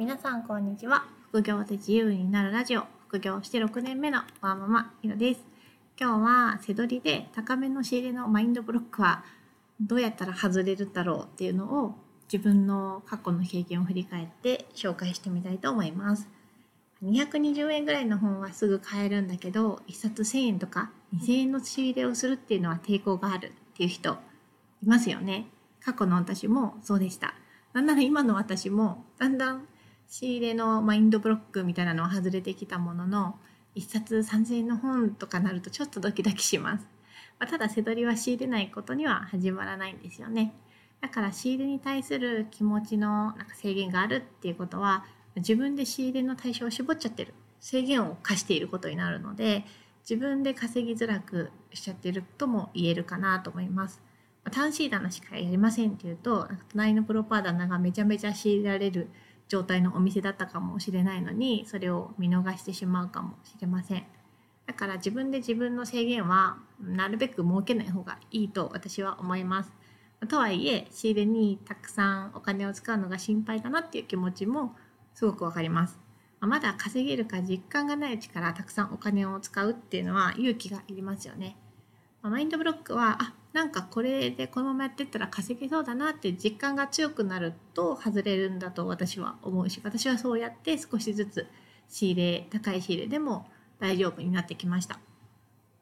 皆さんこんにちは。副業で自由になるラジオ。副業して6年目のワーママひろです。今日は背取りで高めの仕入れのマインドブロックはどうやったら外れるだろうっていうのを自分の過去の経験を振り返って紹介してみたいと思います。220円ぐらいの本はすぐ買えるんだけど1冊1000円とか2000円の仕入れをするっていうのは抵抗があるっていう人いますよね。過去の私もそうでした。なんなら今の私もだんだん仕入れのマインドブロックみたいなのは外れてきたものの1冊3000円の本とかなるとちょっとドキドキします、まあ、ただ背取りは仕入れないことには始まらないんですよね。だから仕入れに対する気持ちのなんか制限があるっていうことは自分で仕入れの対象を絞っちゃってる。制限を課していることになるので自分で稼ぎづらくしちゃってるとも言えるかなと思います。単シー棚しかやりませんっていうと隣のプロパー棚がめちゃめちゃ仕入れられる状態のお店だったかもしれないのにそれを見逃してしまうかもしれません。だから自分で自分の制限はなるべく設けない方がいいと私は思います。とはいえ仕入れにたくさんお金を使うのが心配だなっていう気持ちもすごくわかります。まだ稼げるか実感がないうちからたくさんお金を使うっていうのは勇気がいりますよね。マインドブロックはあなんかこれでこのままやってったら稼げそうだなって実感が強くなると外れるんだと私は思うし私はそうやって少しずつ仕入れ高い仕入れでも大丈夫になってきました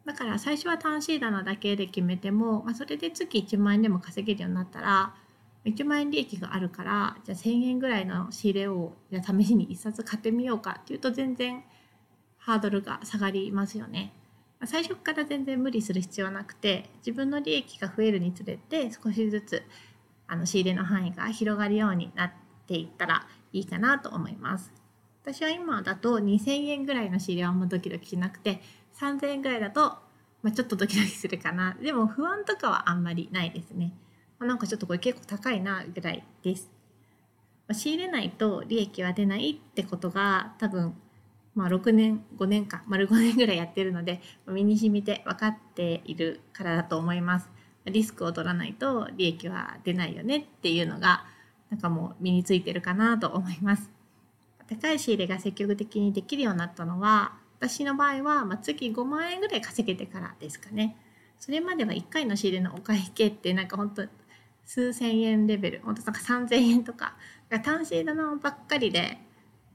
だから最初は単シー棚だけで決めても、まあ、それで月1万円でも稼げるようになったら1万円利益があるからじゃあ1,000円ぐらいの仕入れをじゃ試しに1冊買ってみようかっていうと全然ハードルが下がりますよね。最初から全然無理する必要はなくて自分の利益が増えるにつれて少しずつあの仕入れの範囲が広がるようになっていったらいいかなと思います。私は今だと2000円ぐらいの仕入れはあんまドキドキしなくて3000円ぐらいだと、まあ、ちょっとドキドキするかな。でも不安とかはあんまりないですね、ま、なんかちょっとこれ結構高いなぐらいです、ま、仕入れないと利益は出ないってことが多分まあ、6年5年間丸5年ぐらいやってるので身に染みて分かっているからだと思います。リスクを取らないと利益は出ないよねっていうのがなんかもう身についてるかなと思います。高い仕入れが積極的にできるようになったのは私の場合は、ま月5万円ぐらい稼げてからですかね。それまでは1回の仕入れのお会計ってなんか本当数千円レベル本当なんか3000円とか単身棚ばっかりで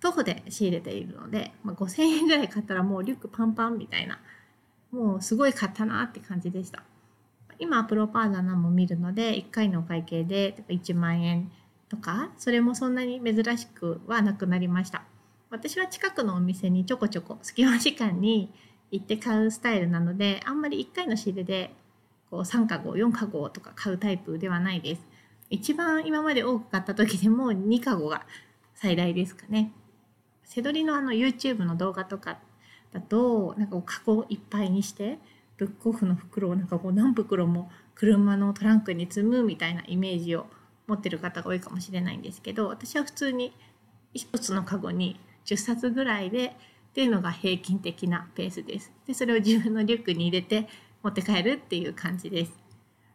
徒歩で仕入れているので、まあ、5,000円ぐらい買ったらもうリュックパンパンみたいなもうすごい買ったなって感じでした。今プロパーザナも見るので1回のお会計で1万円とかそれもそんなに珍しくはなくなりました。私は近くのお店にちょこちょこ隙間時間に行って買うスタイルなのであんまり1回の仕入れでこう3かご4かごとか買うタイプではないです。一番今まで多く買った時でも2かごが最大ですかね。背取りのあの YouTube の動画とかだとなんかこうカゴいっぱいにしてブックオフの袋をなんかこう何袋も車のトランクに積むみたいなイメージを持ってる方が多いかもしれないんですけど私は普通に1つのカゴに10冊ぐらいでっていうのが平均的なペースです。でそれを自分のリュックに入れて持って帰るっていう感じです。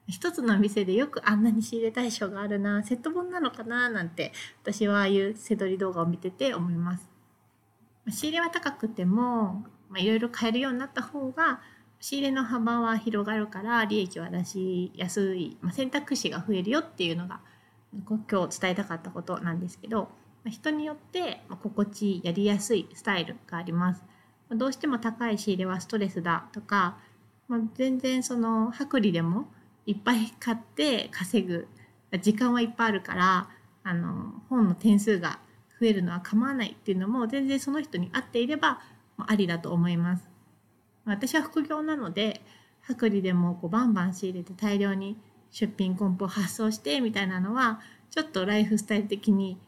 一つの店でよくあんなに仕入れ対象があるなセット本なのかななんて私はああいう背取り動画を見てて思います。仕入れは高くてもいろいろ買えるようになった方が仕入れの幅は広がるから利益は出しやすい、まあ、選択肢が増えるよっていうのが今日伝えたかったことなんですけど人によって心地やりやすいスタイルがあります。どうしても高い仕入れはストレスだとか、まあ、全然その薄利でもいっぱい買って稼ぐ時間はいっぱいあるからあの本の点数が増えるのは構わないっていうのも全然その人に合っていればありだと思います。私は副業なので薄利でもこうバンバン仕入れて大量に出品梱包発送してみたいなのはちょっとライフスタイル的に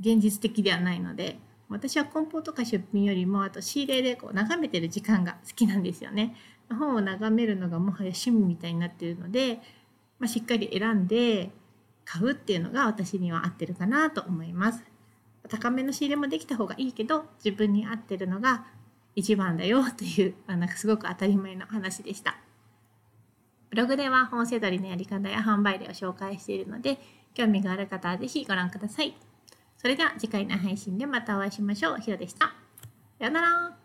現実的ではないので私は梱包とか出品よりもあと仕入れでこう眺めてる時間が好きなんですよね。本を眺めるのがもはや趣味みたいになっているので、まあ、しっかり選んで買うっていうのが私には合ってるかなと思います。高めの仕入れもできた方がいいけど自分に合ってるのが一番だよというあなんかすごく当たり前の話でした。ブログでは本セドリのやり方や販売例を紹介しているので興味がある方は是非ご覧ください。それでは次回の配信でまたお会いしましょう。ひろでした。さようなら。